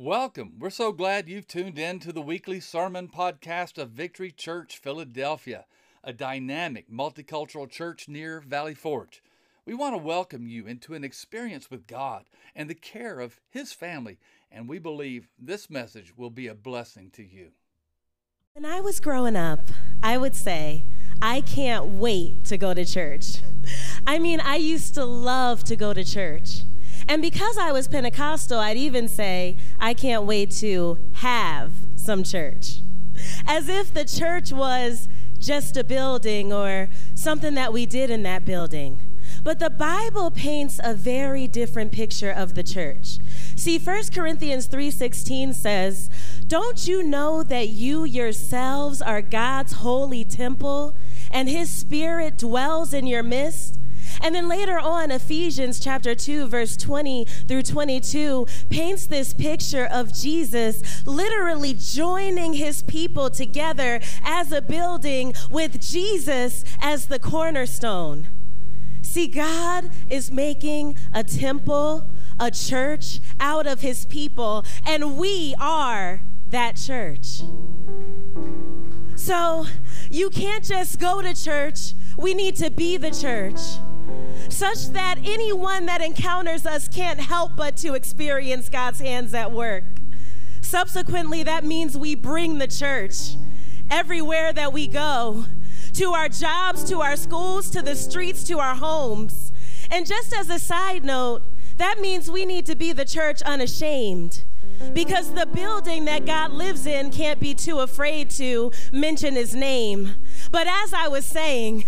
Welcome. We're so glad you've tuned in to the weekly sermon podcast of Victory Church Philadelphia, a dynamic multicultural church near Valley Forge. We want to welcome you into an experience with God and the care of His family, and we believe this message will be a blessing to you. When I was growing up, I would say, I can't wait to go to church. I mean, I used to love to go to church. And because I was Pentecostal, I'd even say, I can't wait to have some church. As if the church was just a building or something that we did in that building. But the Bible paints a very different picture of the church. See, 1 Corinthians 3:16 says, "Don't you know that you yourselves are God's holy temple and his spirit dwells in your midst?" And then later on, Ephesians chapter 2, verse 20 through 22 paints this picture of Jesus literally joining his people together as a building with Jesus as the cornerstone. See, God is making a temple, a church out of his people, and we are that church. So you can't just go to church, we need to be the church such that anyone that encounters us can't help but to experience God's hands at work. Subsequently, that means we bring the church everywhere that we go to our jobs, to our schools, to the streets, to our homes. And just as a side note, that means we need to be the church unashamed because the building that God lives in can't be too afraid to mention his name. But as I was saying,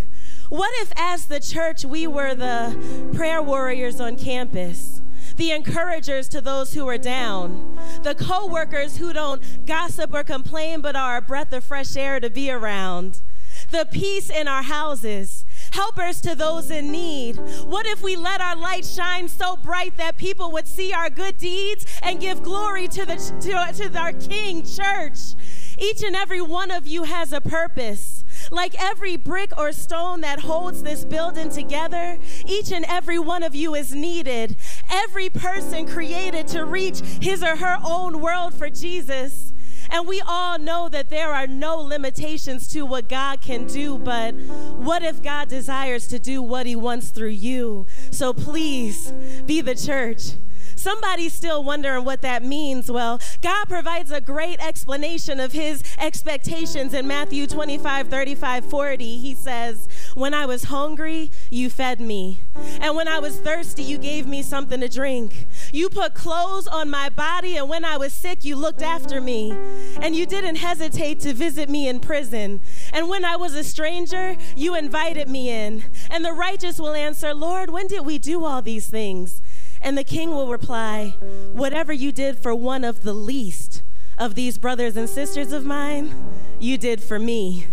what if, as the church, we were the prayer warriors on campus? the encouragers to those who are down, the co workers who don't gossip or complain but are a breath of fresh air to be around, the peace in our houses, helpers to those in need. What if we let our light shine so bright that people would see our good deeds and give glory to, the, to, to our King Church? Each and every one of you has a purpose. Like every brick or stone that holds this building together, each and every one of you is needed. Every person created to reach his or her own world for Jesus. And we all know that there are no limitations to what God can do, but what if God desires to do what he wants through you? So please be the church. Somebody's still wondering what that means. Well, God provides a great explanation of his expectations in Matthew 25, 35, 40. He says, When I was hungry, you fed me. And when I was thirsty, you gave me something to drink. You put clothes on my body, and when I was sick, you looked after me. And you didn't hesitate to visit me in prison. And when I was a stranger, you invited me in. And the righteous will answer, Lord, when did we do all these things? And the king will reply, Whatever you did for one of the least of these brothers and sisters of mine, you did for me.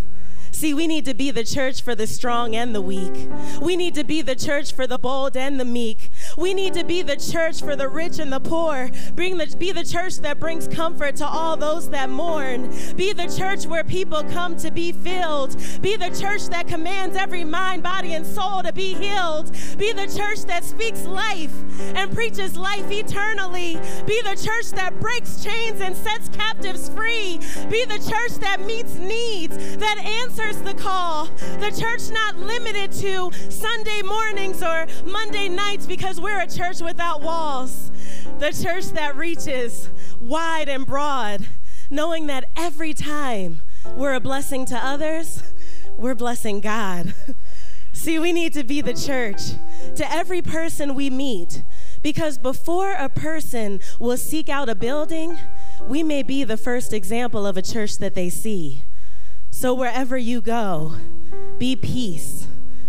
See, we need to be the church for the strong and the weak. We need to be the church for the bold and the meek. We need to be the church for the rich and the poor. Bring the, be the church that brings comfort to all those that mourn. Be the church where people come to be filled. Be the church that commands every mind, body, and soul to be healed. Be the church that speaks life and preaches life eternally. Be the church that breaks chains and sets captives free. Be the church that meets needs, that answers the call. The church not limited to Sunday mornings or Monday nights because we're a church without walls. The church that reaches wide and broad, knowing that every time we're a blessing to others, we're blessing God. See, we need to be the church to every person we meet because before a person will seek out a building, we may be the first example of a church that they see. So wherever you go, be peace,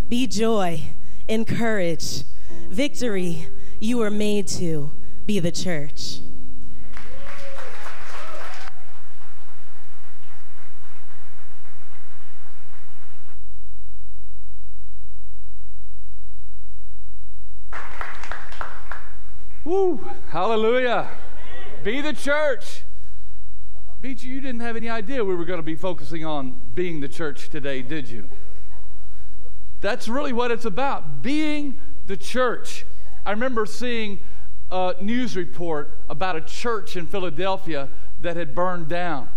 be joy, encourage, victory. You were made to be the church. Woo! Hallelujah. Be the church. Beach, you didn't have any idea we were going to be focusing on being the church today, did you? That's really what it's about being the church. I remember seeing a news report about a church in Philadelphia that had burned down.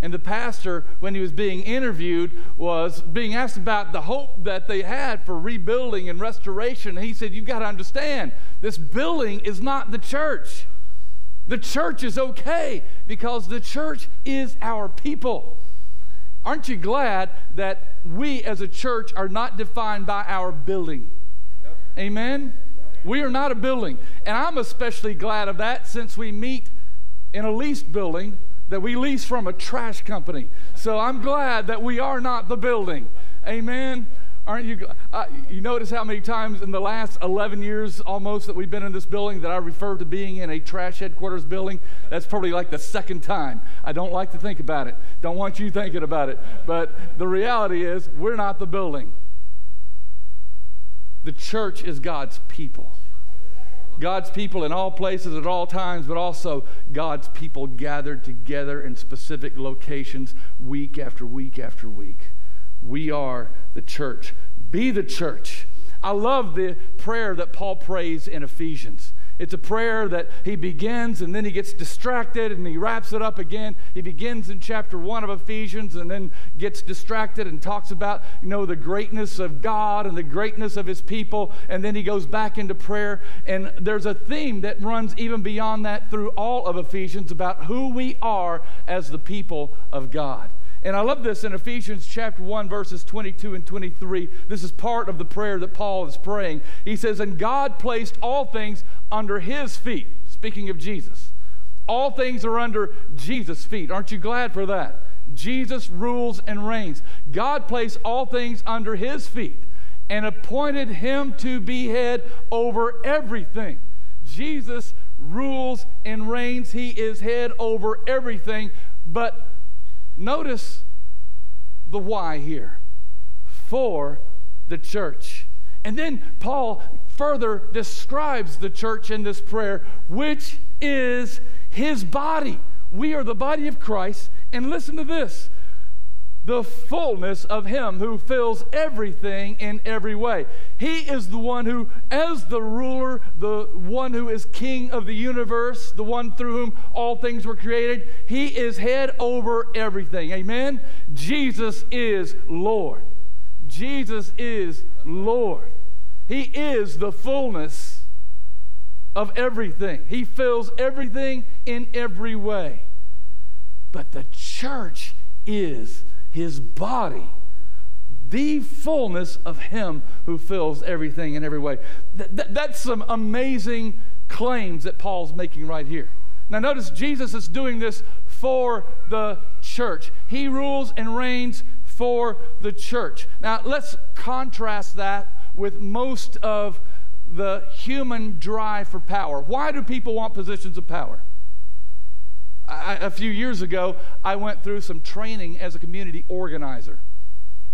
And the pastor, when he was being interviewed, was being asked about the hope that they had for rebuilding and restoration. And he said, You've got to understand, this building is not the church. The church is okay because the church is our people. Aren't you glad that we as a church are not defined by our building? Amen? We are not a building. And I'm especially glad of that since we meet in a leased building that we lease from a trash company. So I'm glad that we are not the building. Amen. Aren't you? Uh, you notice how many times in the last 11 years almost that we've been in this building that I refer to being in a trash headquarters building? That's probably like the second time. I don't like to think about it. Don't want you thinking about it. But the reality is, we're not the building. The church is God's people. God's people in all places at all times, but also God's people gathered together in specific locations week after week after week. We are the church. Be the church. I love the prayer that Paul prays in Ephesians. It's a prayer that he begins and then he gets distracted and he wraps it up again. He begins in chapter 1 of Ephesians and then gets distracted and talks about, you know, the greatness of God and the greatness of his people and then he goes back into prayer and there's a theme that runs even beyond that through all of Ephesians about who we are as the people of God. And I love this in Ephesians chapter 1, verses 22 and 23. This is part of the prayer that Paul is praying. He says, And God placed all things under his feet. Speaking of Jesus. All things are under Jesus' feet. Aren't you glad for that? Jesus rules and reigns. God placed all things under his feet and appointed him to be head over everything. Jesus rules and reigns. He is head over everything. But Notice the why here for the church. And then Paul further describes the church in this prayer, which is his body. We are the body of Christ. And listen to this the fullness of Him who fills everything in every way. He is the one who, as the ruler, the one who is king of the universe, the one through whom all things were created, He is head over everything. Amen? Jesus is Lord. Jesus is Lord. He is the fullness of everything, He fills everything in every way. But the church is his body, the fullness of him who fills everything in every way. Th- th- that's some amazing claims that Paul's making right here. Now, notice Jesus is doing this for the church. He rules and reigns for the church. Now, let's contrast that with most of the human drive for power. Why do people want positions of power? I, a few years ago, I went through some training as a community organizer.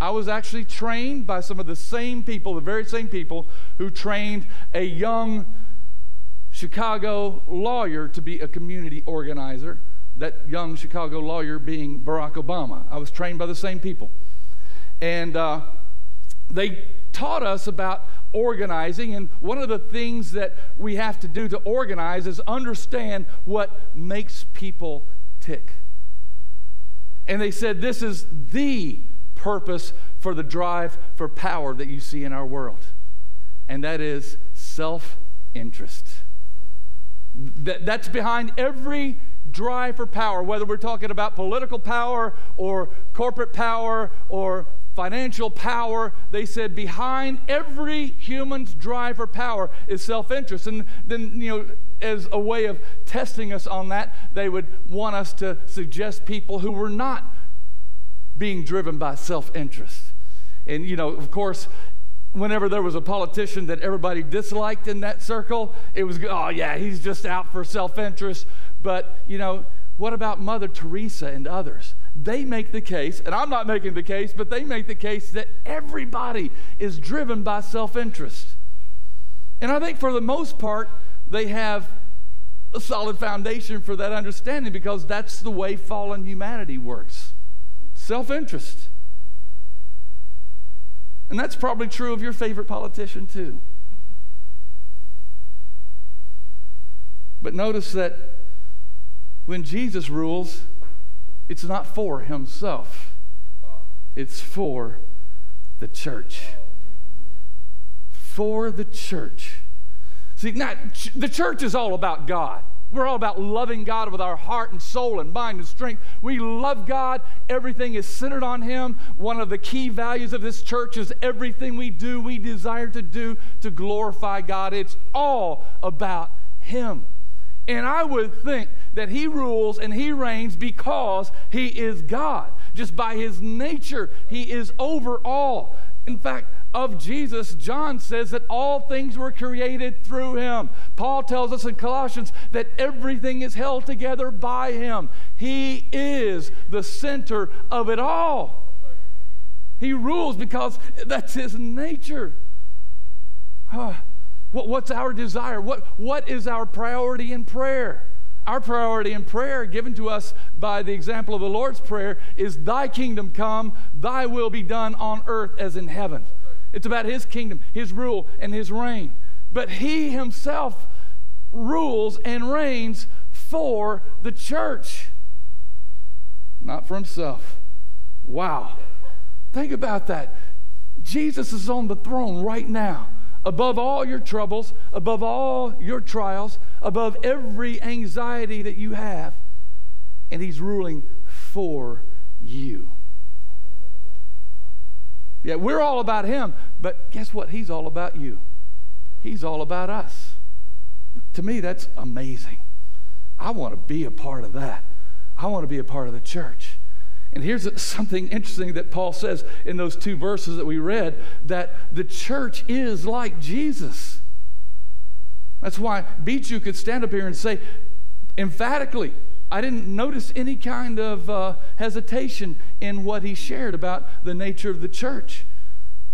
I was actually trained by some of the same people, the very same people who trained a young Chicago lawyer to be a community organizer. That young Chicago lawyer being Barack Obama. I was trained by the same people. And uh, they taught us about organizing. And one of the things that we have to do to organize is understand what makes people tick. And they said this is the purpose for the drive for power that you see in our world, and that is self interest. That, that's behind every drive for power, whether we're talking about political power or corporate power or financial power. They said behind every human's drive for power is self interest. And then, you know, as a way of testing us on that, they would want us to suggest people who were not being driven by self interest. And, you know, of course, whenever there was a politician that everybody disliked in that circle, it was, oh, yeah, he's just out for self interest. But, you know, what about Mother Teresa and others? They make the case, and I'm not making the case, but they make the case that everybody is driven by self interest. And I think for the most part, they have a solid foundation for that understanding because that's the way fallen humanity works self interest. And that's probably true of your favorite politician, too. But notice that when Jesus rules, it's not for himself, it's for the church. For the church. See, now, the church is all about God. We're all about loving God with our heart and soul and mind and strength. We love God. Everything is centered on Him. One of the key values of this church is everything we do, we desire to do to glorify God. It's all about Him. And I would think that He rules and He reigns because He is God. Just by His nature, He is over all. In fact, of Jesus, John says that all things were created through him. Paul tells us in Colossians that everything is held together by him. He is the center of it all. He rules because that's his nature. Huh. What, what's our desire? What, what is our priority in prayer? Our priority in prayer, given to us by the example of the Lord's Prayer, is Thy kingdom come, Thy will be done on earth as in heaven. It's about His kingdom, His rule, and His reign. But He Himself rules and reigns for the church, not for Himself. Wow. Think about that. Jesus is on the throne right now, above all your troubles, above all your trials, above every anxiety that you have, and He's ruling for you. Yeah, we're all about him, but guess what? He's all about you. He's all about us. To me, that's amazing. I want to be a part of that. I want to be a part of the church. And here's something interesting that Paul says in those two verses that we read that the church is like Jesus. That's why Biju could stand up here and say emphatically, I didn't notice any kind of uh, hesitation in what he shared about the nature of the church.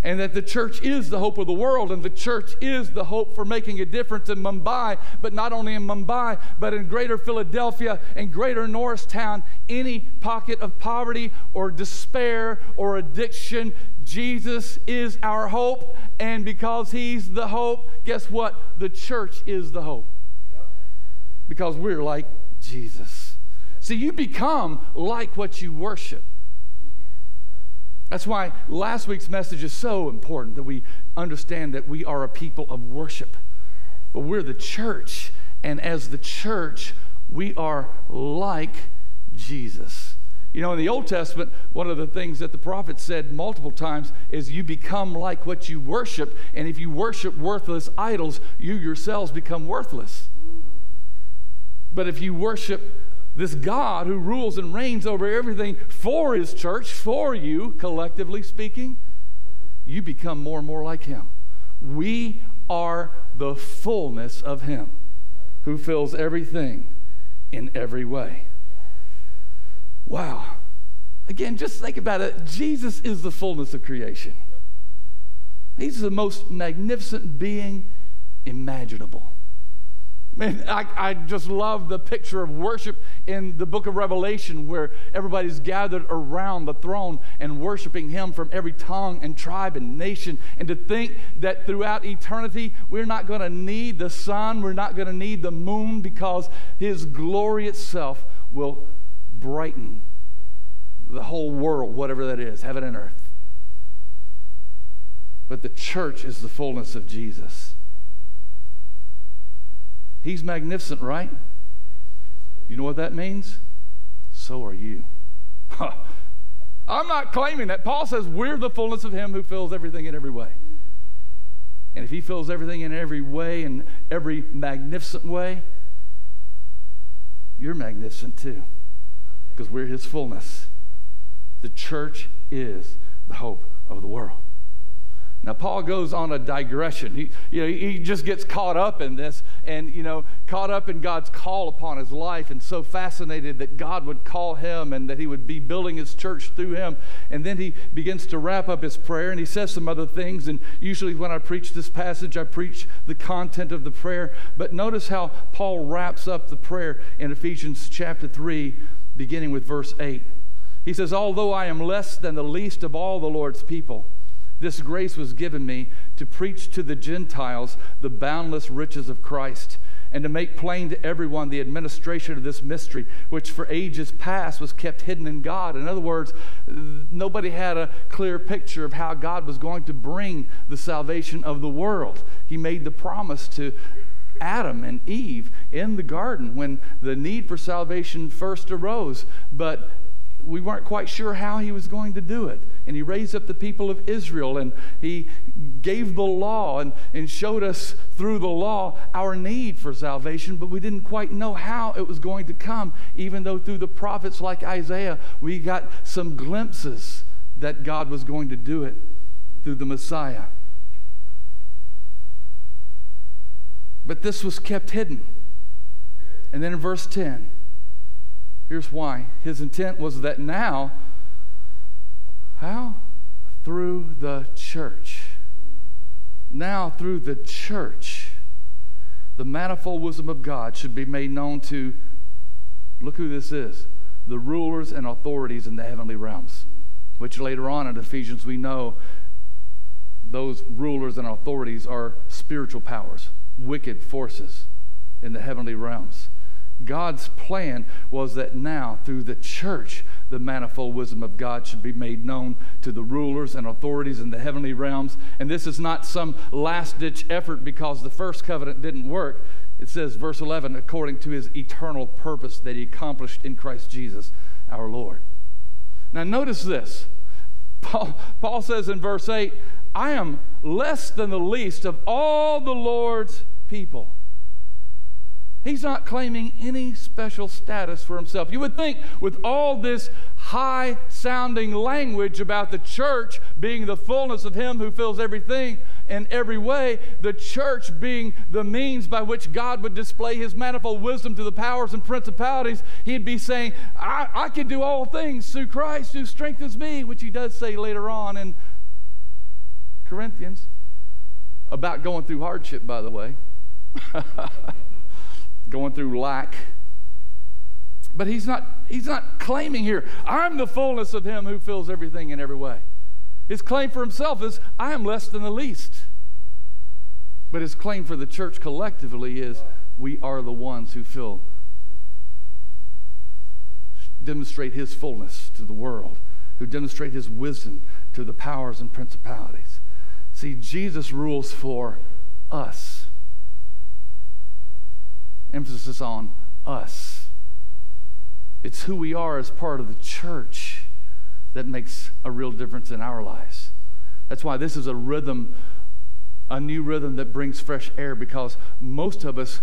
And that the church is the hope of the world, and the church is the hope for making a difference in Mumbai, but not only in Mumbai, but in greater Philadelphia and greater Norristown, any pocket of poverty or despair or addiction. Jesus is our hope, and because He's the hope, guess what? The church is the hope. Because we're like Jesus. See, you become like what you worship. That's why last week's message is so important that we understand that we are a people of worship. But we're the church, and as the church, we are like Jesus. You know, in the Old Testament, one of the things that the prophet said multiple times is you become like what you worship, and if you worship worthless idols, you yourselves become worthless. But if you worship this God who rules and reigns over everything for his church, for you, collectively speaking, you become more and more like him. We are the fullness of him who fills everything in every way. Wow. Again, just think about it. Jesus is the fullness of creation. He's the most magnificent being imaginable. Man, I, I just love the picture of worship in the book of Revelation where everybody's gathered around the throne and worshiping Him from every tongue and tribe and nation. And to think that throughout eternity, we're not going to need the sun, we're not going to need the moon because His glory itself will brighten the whole world, whatever that is, heaven and earth. But the church is the fullness of Jesus. He's magnificent, right? You know what that means? So are you. I'm not claiming that. Paul says we're the fullness of Him who fills everything in every way. And if He fills everything in every way, in every magnificent way, you're magnificent too, because we're His fullness. The church is the hope of the world. Now, Paul goes on a digression. He, you know, he just gets caught up in this and, you know, caught up in God's call upon his life and so fascinated that God would call him and that he would be building his church through him. And then he begins to wrap up his prayer and he says some other things. And usually when I preach this passage, I preach the content of the prayer. But notice how Paul wraps up the prayer in Ephesians chapter 3, beginning with verse 8. He says, Although I am less than the least of all the Lord's people, this grace was given me to preach to the Gentiles the boundless riches of Christ and to make plain to everyone the administration of this mystery, which for ages past was kept hidden in God. In other words, nobody had a clear picture of how God was going to bring the salvation of the world. He made the promise to Adam and Eve in the garden when the need for salvation first arose, but we weren't quite sure how he was going to do it. And he raised up the people of Israel and he gave the law and, and showed us through the law our need for salvation, but we didn't quite know how it was going to come, even though through the prophets like Isaiah, we got some glimpses that God was going to do it through the Messiah. But this was kept hidden. And then in verse 10, here's why. His intent was that now, how? Through the church. Now, through the church, the manifold wisdom of God should be made known to, look who this is, the rulers and authorities in the heavenly realms, which later on in Ephesians we know those rulers and authorities are spiritual powers wicked forces in the heavenly realms. God's plan was that now, through the church, the manifold wisdom of God should be made known to the rulers and authorities in the heavenly realms. And this is not some last ditch effort because the first covenant didn't work. It says, verse 11, according to his eternal purpose that he accomplished in Christ Jesus our Lord. Now, notice this. Paul, Paul says in verse 8, I am less than the least of all the Lord's people. He's not claiming any special status for himself. You would think, with all this high sounding language about the church being the fullness of Him who fills everything in every way, the church being the means by which God would display His manifold wisdom to the powers and principalities, He'd be saying, I, I can do all things through Christ who strengthens me, which He does say later on in Corinthians about going through hardship, by the way. going through lack. But he's not, he's not claiming here, I'm the fullness of him who fills everything in every way. His claim for himself is, I am less than the least. But his claim for the church collectively is, we are the ones who fill, demonstrate his fullness to the world, who demonstrate his wisdom to the powers and principalities. See, Jesus rules for us emphasis on us. It's who we are as part of the church that makes a real difference in our lives. That's why this is a rhythm, a new rhythm that brings fresh air because most of us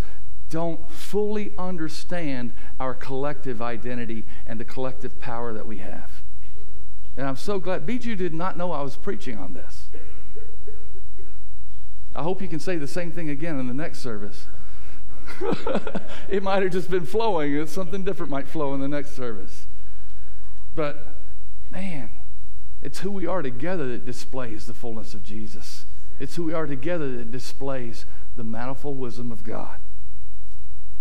don't fully understand our collective identity and the collective power that we have. And I'm so glad. Biju did not know I was preaching on this. I hope you can say the same thing again in the next service. it might have just been flowing. Something different might flow in the next service. But man, it's who we are together that displays the fullness of Jesus. It's who we are together that displays the manifold wisdom of God.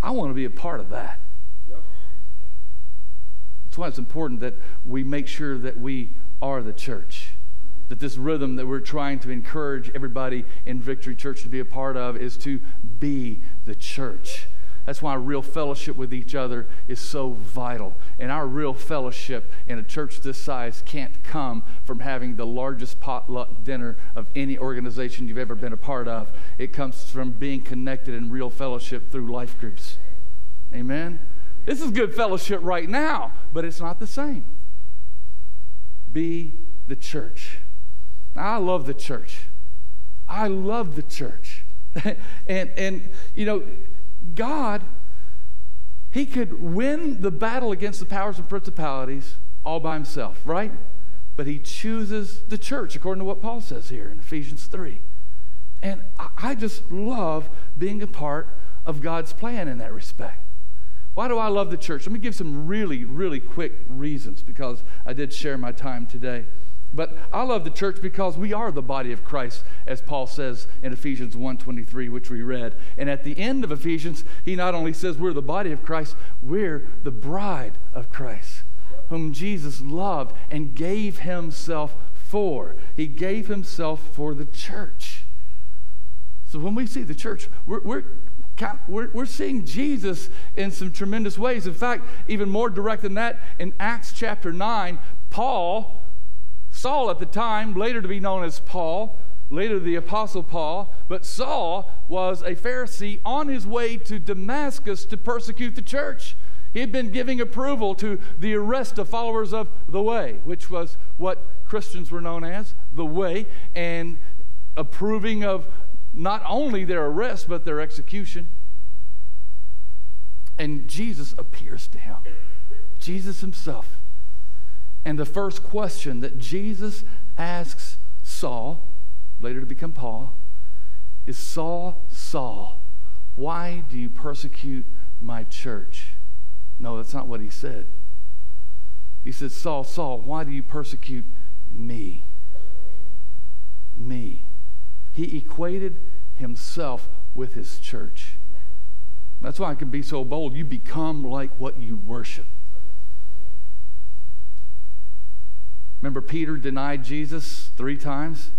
I want to be a part of that. That's why it's important that we make sure that we are the church. That this rhythm that we're trying to encourage everybody in Victory Church to be a part of is to be the church. That's why real fellowship with each other is so vital. And our real fellowship in a church this size can't come from having the largest potluck dinner of any organization you've ever been a part of. It comes from being connected in real fellowship through life groups. Amen? This is good fellowship right now, but it's not the same. Be the church. I love the church. I love the church. and, and, you know, God, He could win the battle against the powers and principalities all by Himself, right? But He chooses the church, according to what Paul says here in Ephesians 3. And I just love being a part of God's plan in that respect. Why do I love the church? Let me give some really, really quick reasons because I did share my time today. But I love the church because we are the body of Christ, as Paul says in Ephesians 1:23, which we read. And at the end of Ephesians, he not only says we're the body of Christ, we're the bride of Christ, whom Jesus loved and gave himself for. He gave himself for the church. So when we see the church, we're, we're we're, we're seeing Jesus in some tremendous ways. In fact, even more direct than that, in Acts chapter 9, Paul, Saul at the time, later to be known as Paul, later the Apostle Paul, but Saul was a Pharisee on his way to Damascus to persecute the church. He had been giving approval to the arrest of followers of the Way, which was what Christians were known as, the Way, and approving of not only their arrest, but their execution. And Jesus appears to him, Jesus himself. And the first question that Jesus asks Saul, later to become Paul, is Saul, Saul, why do you persecute my church? No, that's not what he said. He said, Saul, Saul, why do you persecute me? Me. He equated himself with his church. That's why I can be so bold. You become like what you worship. Remember, Peter denied Jesus three times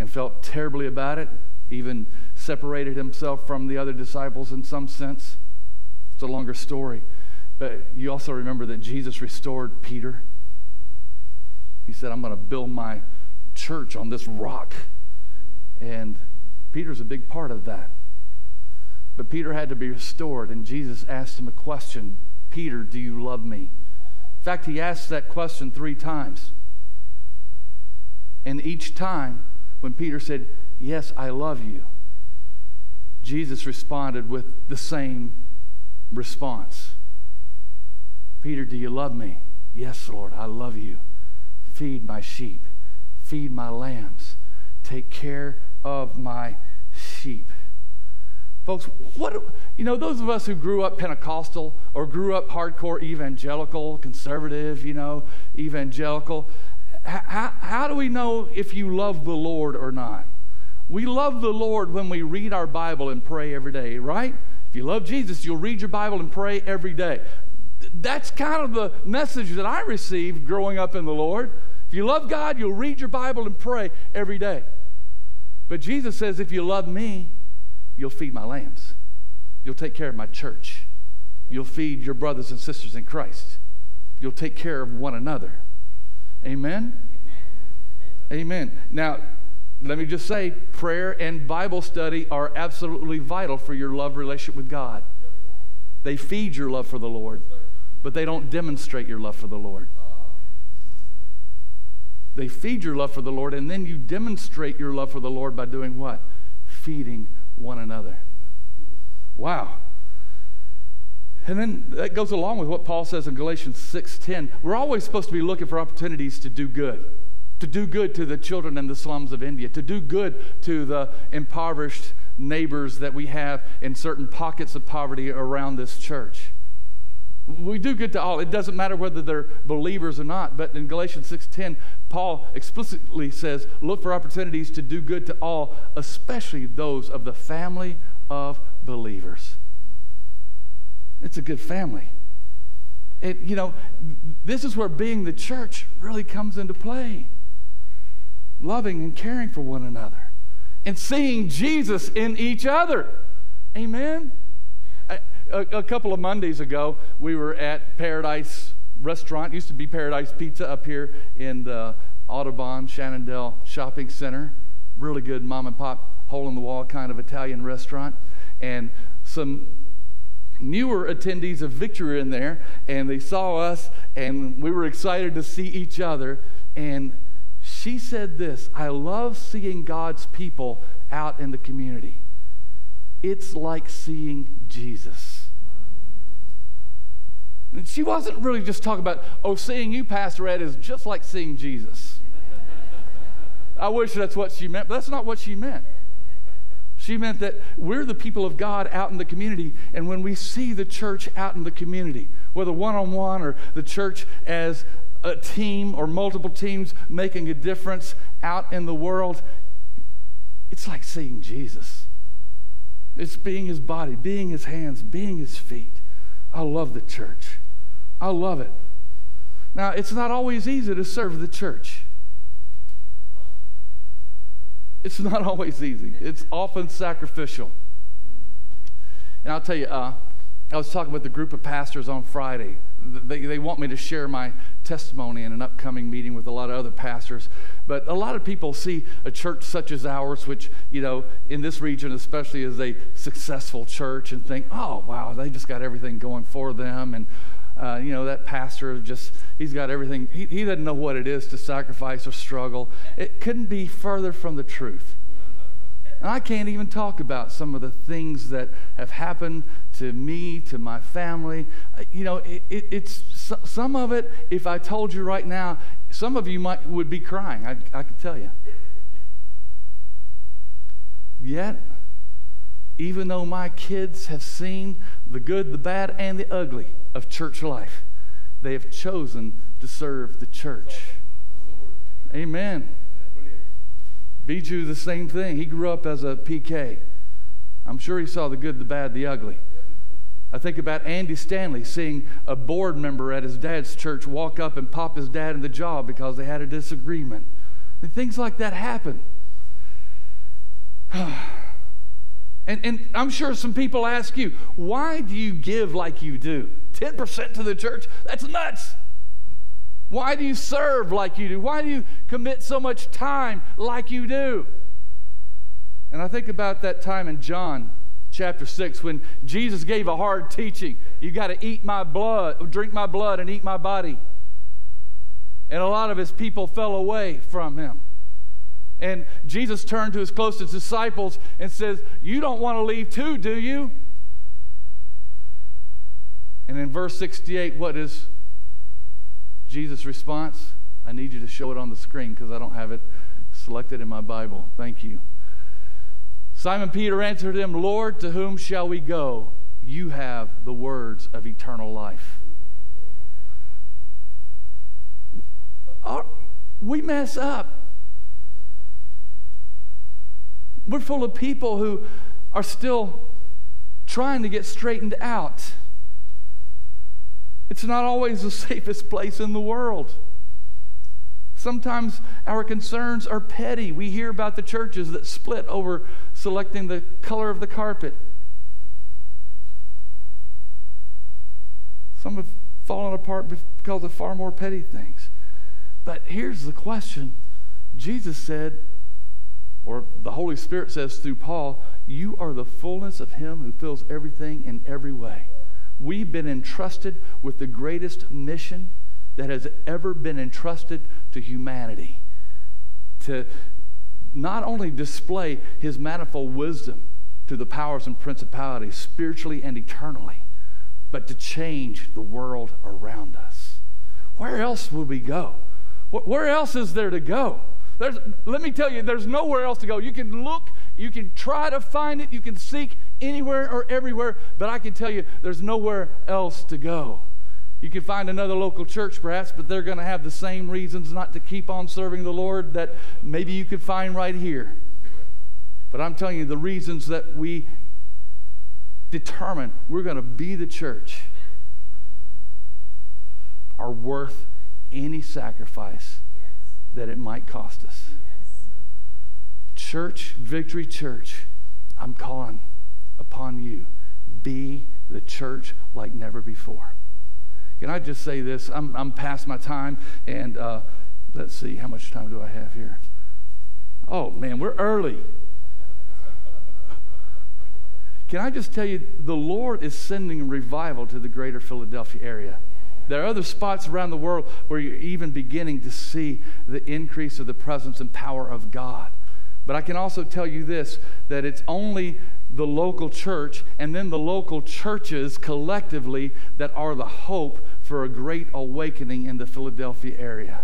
and felt terribly about it, even separated himself from the other disciples in some sense. It's a longer story. But you also remember that Jesus restored Peter. He said, I'm going to build my church on this rock. And Peter's a big part of that. But Peter had to be restored, and Jesus asked him a question Peter, do you love me? In fact, he asked that question three times. And each time, when Peter said, Yes, I love you, Jesus responded with the same response Peter, do you love me? Yes, Lord, I love you. Feed my sheep, feed my lambs, take care of my sheep. Folks, what, you know, those of us who grew up Pentecostal or grew up hardcore evangelical, conservative, you know, evangelical, how, how do we know if you love the Lord or not? We love the Lord when we read our Bible and pray every day, right? If you love Jesus, you'll read your Bible and pray every day. That's kind of the message that I received growing up in the Lord. If you love God, you'll read your Bible and pray every day. But Jesus says, if you love me, you'll feed my lambs. You'll take care of my church. You'll feed your brothers and sisters in Christ. You'll take care of one another. Amen? Amen. Amen. Now, let me just say prayer and Bible study are absolutely vital for your love relationship with God. They feed your love for the Lord, but they don't demonstrate your love for the Lord. Ah. They feed your love for the Lord, and then you demonstrate your love for the Lord by doing what? Feeding one another. Wow. And then that goes along with what Paul says in Galatians 6:10. We're always supposed to be looking for opportunities to do good. To do good to the children in the slums of India, to do good to the impoverished neighbors that we have in certain pockets of poverty around this church. We do good to all. It doesn't matter whether they're believers or not. But in Galatians 6:10, Paul explicitly says, "Look for opportunities to do good to all, especially those of the family of believers." It's a good family. It, you know, this is where being the church really comes into play. Loving and caring for one another and seeing Jesus in each other. Amen a, a couple of Mondays ago, we were at Paradise Restaurant. It used to be Paradise Pizza up here in the Audubon Shannondale Shopping Center. Really good mom and pop, hole in the wall kind of Italian restaurant. And some newer attendees of Victory in there, and they saw us, and we were excited to see each other. And she said this I love seeing God's people out in the community. It's like seeing Jesus. And she wasn't really just talking about, oh, seeing you, Pastor Ed, is just like seeing Jesus. I wish that's what she meant, but that's not what she meant. She meant that we're the people of God out in the community, and when we see the church out in the community, whether one on one or the church as a team or multiple teams making a difference out in the world, it's like seeing Jesus. It's being his body, being his hands, being his feet. I love the church. I love it. Now, it's not always easy to serve the church. It's not always easy. It's often sacrificial. And I'll tell you, uh, I was talking with a group of pastors on Friday. They, they want me to share my testimony in an upcoming meeting with a lot of other pastors. But a lot of people see a church such as ours, which, you know, in this region especially is a successful church, and think, oh, wow, they just got everything going for them. And, uh, you know, that pastor just, he's got everything. He, he doesn't know what it is to sacrifice or struggle. It couldn't be further from the truth. And I can't even talk about some of the things that have happened to me, to my family. Uh, you know, it, it, it's some of it, if I told you right now, some of you might would be crying. I, I can tell you. Yet, even though my kids have seen the good, the bad, and the ugly of church life, they have chosen to serve the church. Amen. Biju, the same thing. He grew up as a PK. I'm sure he saw the good, the bad, the ugly. I think about Andy Stanley seeing a board member at his dad's church walk up and pop his dad in the jaw because they had a disagreement. And things like that happen. and, and I'm sure some people ask you, why do you give like you do? 10% to the church? That's nuts. Why do you serve like you do? Why do you commit so much time like you do? And I think about that time in John chapter 6 when Jesus gave a hard teaching. You got to eat my blood, drink my blood, and eat my body. And a lot of his people fell away from him. And Jesus turned to his closest disciples and says, You don't want to leave too, do you? And in verse 68, what is Jesus' response? I need you to show it on the screen because I don't have it selected in my Bible. Thank you. Simon Peter answered him, Lord, to whom shall we go? You have the words of eternal life. We mess up. We're full of people who are still trying to get straightened out. It's not always the safest place in the world. Sometimes our concerns are petty. We hear about the churches that split over selecting the color of the carpet. Some have fallen apart because of far more petty things. But here's the question Jesus said, or the Holy Spirit says through Paul, You are the fullness of Him who fills everything in every way. We've been entrusted with the greatest mission that has ever been entrusted to humanity to not only display his manifold wisdom to the powers and principalities spiritually and eternally, but to change the world around us. Where else would we go? Where else is there to go? There's, let me tell you, there's nowhere else to go. You can look, you can try to find it, you can seek anywhere or everywhere, but I can tell you there's nowhere else to go. You can find another local church perhaps, but they're going to have the same reasons not to keep on serving the Lord that maybe you could find right here. But I'm telling you, the reasons that we determine we're going to be the church are worth any sacrifice that it might cost us. Church, Victory Church, I'm calling upon you. Be the church like never before. Can I just say this? I'm, I'm past my time, and uh, let's see, how much time do I have here? Oh, man, we're early. Can I just tell you, the Lord is sending revival to the greater Philadelphia area. There are other spots around the world where you're even beginning to see the increase of the presence and power of God. But I can also tell you this that it's only the local church and then the local churches collectively that are the hope for a great awakening in the Philadelphia area.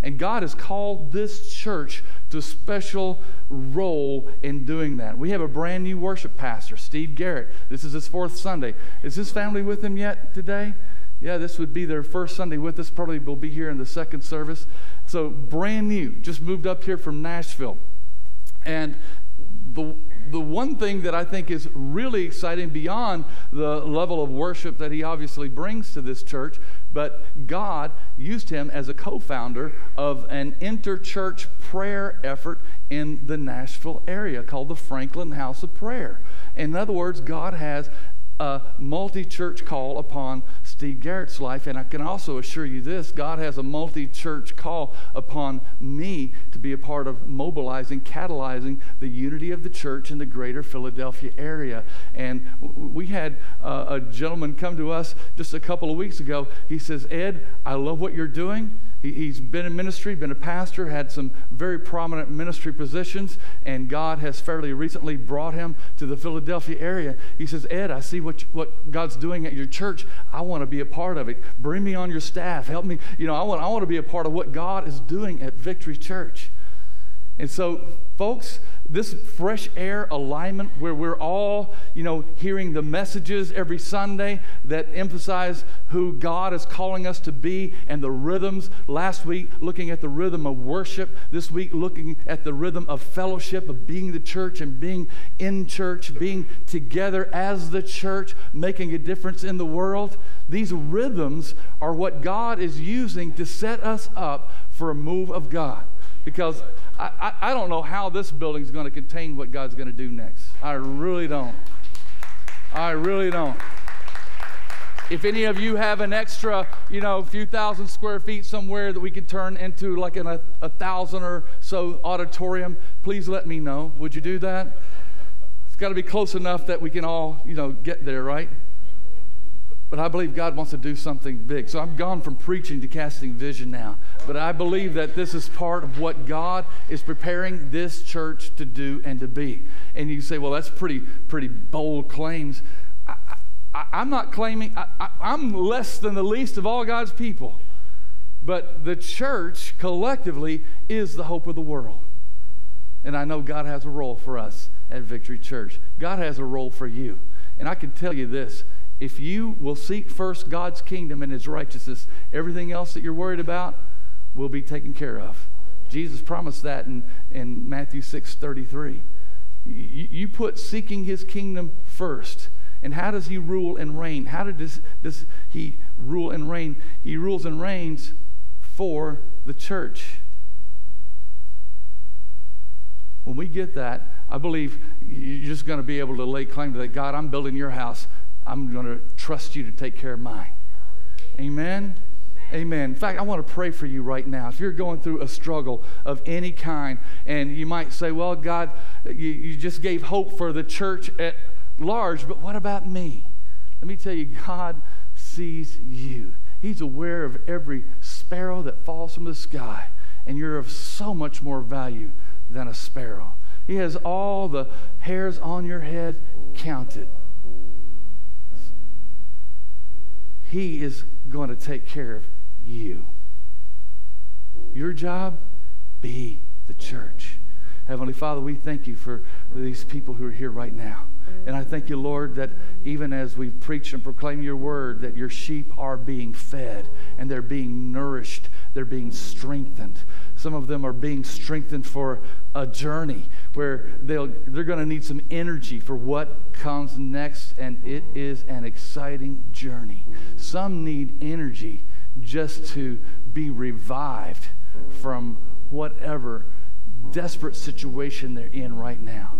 And God has called this church to a special role in doing that. We have a brand new worship pastor, Steve Garrett. This is his fourth Sunday. Is his family with him yet today? Yeah, this would be their first Sunday with us. Probably will be here in the second service. So, brand new, just moved up here from Nashville. And the, the one thing that I think is really exciting beyond the level of worship that he obviously brings to this church, but God used him as a co founder of an interchurch prayer effort in the Nashville area called the Franklin House of Prayer. In other words, God has a multi church call upon Steve Garrett's life. And I can also assure you this God has a multi church call upon me to be a part of mobilizing, catalyzing the unity of the church in the greater Philadelphia area. And we had uh, a gentleman come to us just a couple of weeks ago. He says, Ed, I love what you're doing. He, has been in ministry, been a pastor, had some very prominent ministry positions, and God has fairly recently brought him to the Philadelphia area. He says, Ed, I see what, what God's doing at your church. I want to be a part of it. Bring me on your staff. Help me. You know, I want, I want to be a part of what God is doing at Victory Church. And so, folks, this fresh air alignment where we're all, you know, hearing the messages every Sunday that emphasize who God is calling us to be and the rhythms. Last week, looking at the rhythm of worship. This week, looking at the rhythm of fellowship, of being the church and being in church, being together as the church, making a difference in the world. These rhythms are what God is using to set us up for a move of God. Because I, I, don't know how this building is going to contain what God's going to do next. I really don't. I really don't. If any of you have an extra, you know, few thousand square feet somewhere that we could turn into like an, a, a thousand or so auditorium, please let me know. Would you do that? It's got to be close enough that we can all, you know, get there, right? But I believe God wants to do something big. So I've gone from preaching to casting vision now. But I believe that this is part of what God is preparing this church to do and to be. And you say, well, that's pretty, pretty bold claims. I, am not claiming, I, I'm less than the least of all God's people. But the church collectively is the hope of the world. And I know God has a role for us at Victory Church. God has a role for you. And I can tell you this if you will seek first God's kingdom and his righteousness, everything else that you're worried about will be taken care of. Jesus promised that in, in Matthew 6 33. You, you put seeking his kingdom first. And how does he rule and reign? How does, does he rule and reign? He rules and reigns for the church. When we get that, I believe you're just going to be able to lay claim to that. God, I'm building your house. I'm going to trust you to take care of mine. Amen. Amen. In fact, I want to pray for you right now. If you're going through a struggle of any kind, and you might say, Well, God, you, you just gave hope for the church at large, but what about me? Let me tell you, God sees you. He's aware of every sparrow that falls from the sky, and you're of so much more value than a sparrow. He has all the hairs on your head counted. He is going to take care of you. Your job, be the church. Heavenly Father, we thank you for these people who are here right now. And I thank you, Lord, that even as we preach and proclaim your word, that your sheep are being fed and they're being nourished, they're being strengthened. Some of them are being strengthened for a journey where they'll, they're going to need some energy for what comes next, and it is an exciting journey. Some need energy just to be revived from whatever desperate situation they're in right now.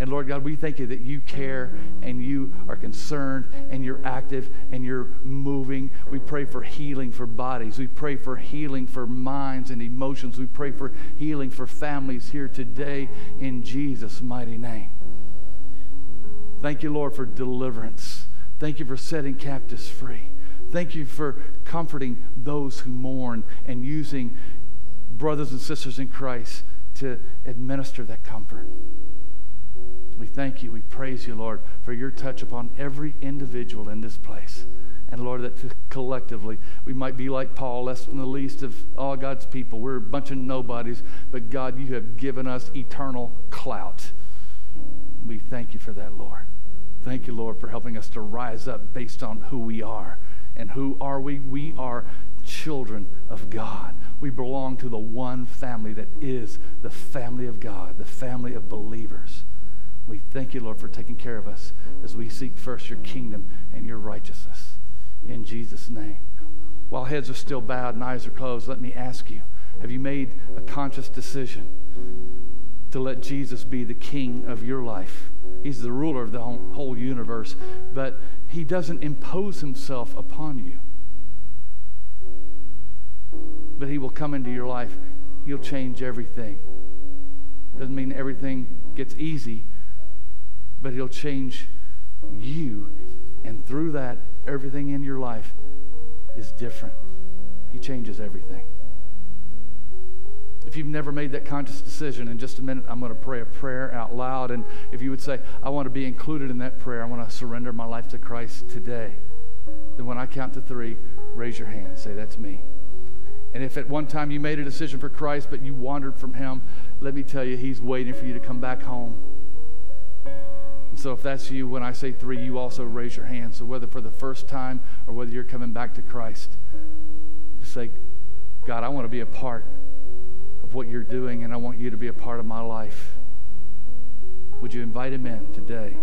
And Lord God, we thank you that you care and you are concerned and you're active and you're moving. We pray for healing for bodies. We pray for healing for minds and emotions. We pray for healing for families here today in Jesus' mighty name. Thank you, Lord, for deliverance. Thank you for setting captives free. Thank you for comforting those who mourn and using brothers and sisters in Christ to administer that comfort. We thank you. We praise you, Lord, for your touch upon every individual in this place. And Lord, that collectively we might be like Paul, less than the least of all God's people. We're a bunch of nobodies, but God, you have given us eternal clout. We thank you for that, Lord. Thank you, Lord, for helping us to rise up based on who we are. And who are we? We are children of God. We belong to the one family that is the family of God, the family of believers. We thank you, Lord, for taking care of us as we seek first your kingdom and your righteousness. In Jesus' name. while heads are still bowed and eyes are closed, let me ask you have you made a conscious decision to let Jesus be the king of your life? He's the ruler of the whole universe, but he doesn't impose himself upon you. But he will come into your life, he'll change everything. Doesn't mean everything gets easy, but he'll change you. And through that, everything in your life is different. He changes everything. If you've never made that conscious decision, in just a minute, I'm going to pray a prayer out loud. And if you would say, I want to be included in that prayer, I want to surrender my life to Christ today, then when I count to three, raise your hand. Say, That's me. And if at one time you made a decision for Christ, but you wandered from Him, let me tell you, He's waiting for you to come back home. So if that's you, when I say three, you also raise your hand. So whether for the first time or whether you're coming back to Christ, just say, God, I want to be a part of what you're doing, and I want you to be a part of my life. Would you invite him in today?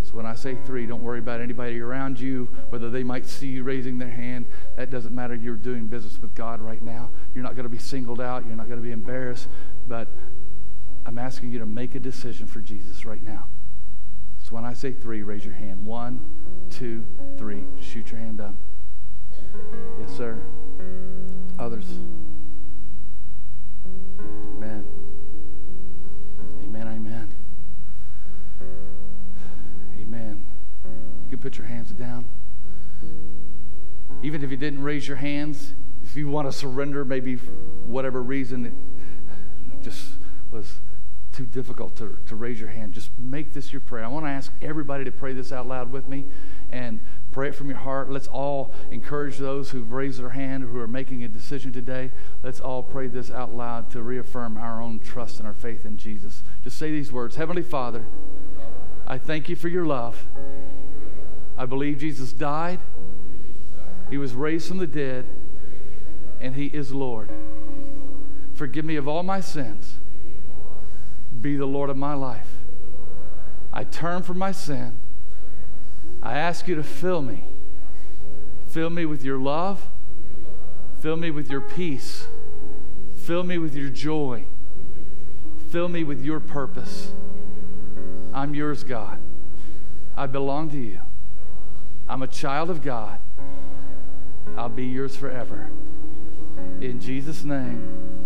So when I say three, don't worry about anybody around you, whether they might see you raising their hand. That doesn't matter. You're doing business with God right now. You're not going to be singled out. You're not going to be embarrassed. But I'm asking you to make a decision for Jesus right now. So when I say three, raise your hand. One, two, three. Shoot your hand up. Yes, sir. Others. Amen. Amen. Amen. Amen. You can put your hands down. Even if you didn't raise your hands, if you want to surrender, maybe whatever reason it just was too difficult to, to raise your hand, just make this your prayer. I want to ask everybody to pray this out loud with me and pray it from your heart. Let's all encourage those who've raised their hand who are making a decision today. Let's all pray this out loud to reaffirm our own trust and our faith in Jesus. Just say these words Heavenly Father, I thank you for your love. I believe Jesus died, he was raised from the dead, and he is Lord. Forgive me of all my sins be the Lord of my life. I turn from my sin. I ask you to fill me. Fill me with your love. Fill me with your peace. Fill me with your joy. Fill me with your purpose. I'm yours, God. I belong to you. I'm a child of God. I'll be yours forever. In Jesus' name.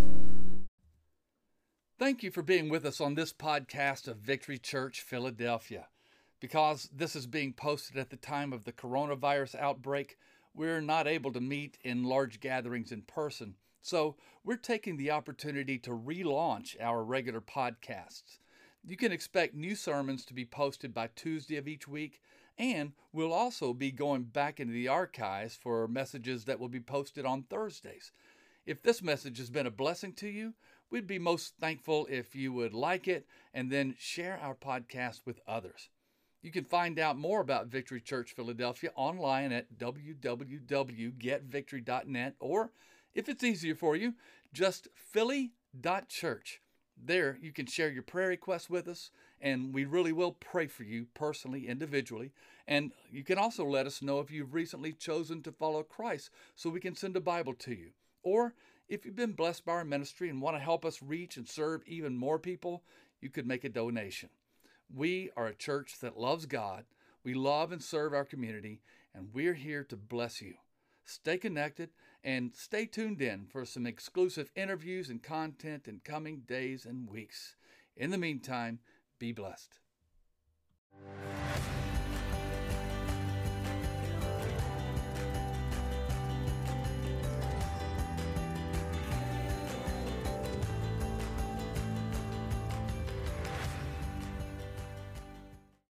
Thank you for being with us on this podcast of Victory Church Philadelphia. Because this is being posted at the time of the coronavirus outbreak, we're not able to meet in large gatherings in person. So we're taking the opportunity to relaunch our regular podcasts. You can expect new sermons to be posted by Tuesday of each week, and we'll also be going back into the archives for messages that will be posted on Thursdays. If this message has been a blessing to you, We'd be most thankful if you would like it and then share our podcast with others. You can find out more about Victory Church Philadelphia online at www.getvictory.net or, if it's easier for you, just philly.church. There, you can share your prayer requests with us, and we really will pray for you personally, individually. And you can also let us know if you've recently chosen to follow Christ so we can send a Bible to you. Or if you've been blessed by our ministry and want to help us reach and serve even more people, you could make a donation. We are a church that loves God, we love and serve our community, and we're here to bless you. Stay connected and stay tuned in for some exclusive interviews and content in coming days and weeks. In the meantime, be blessed.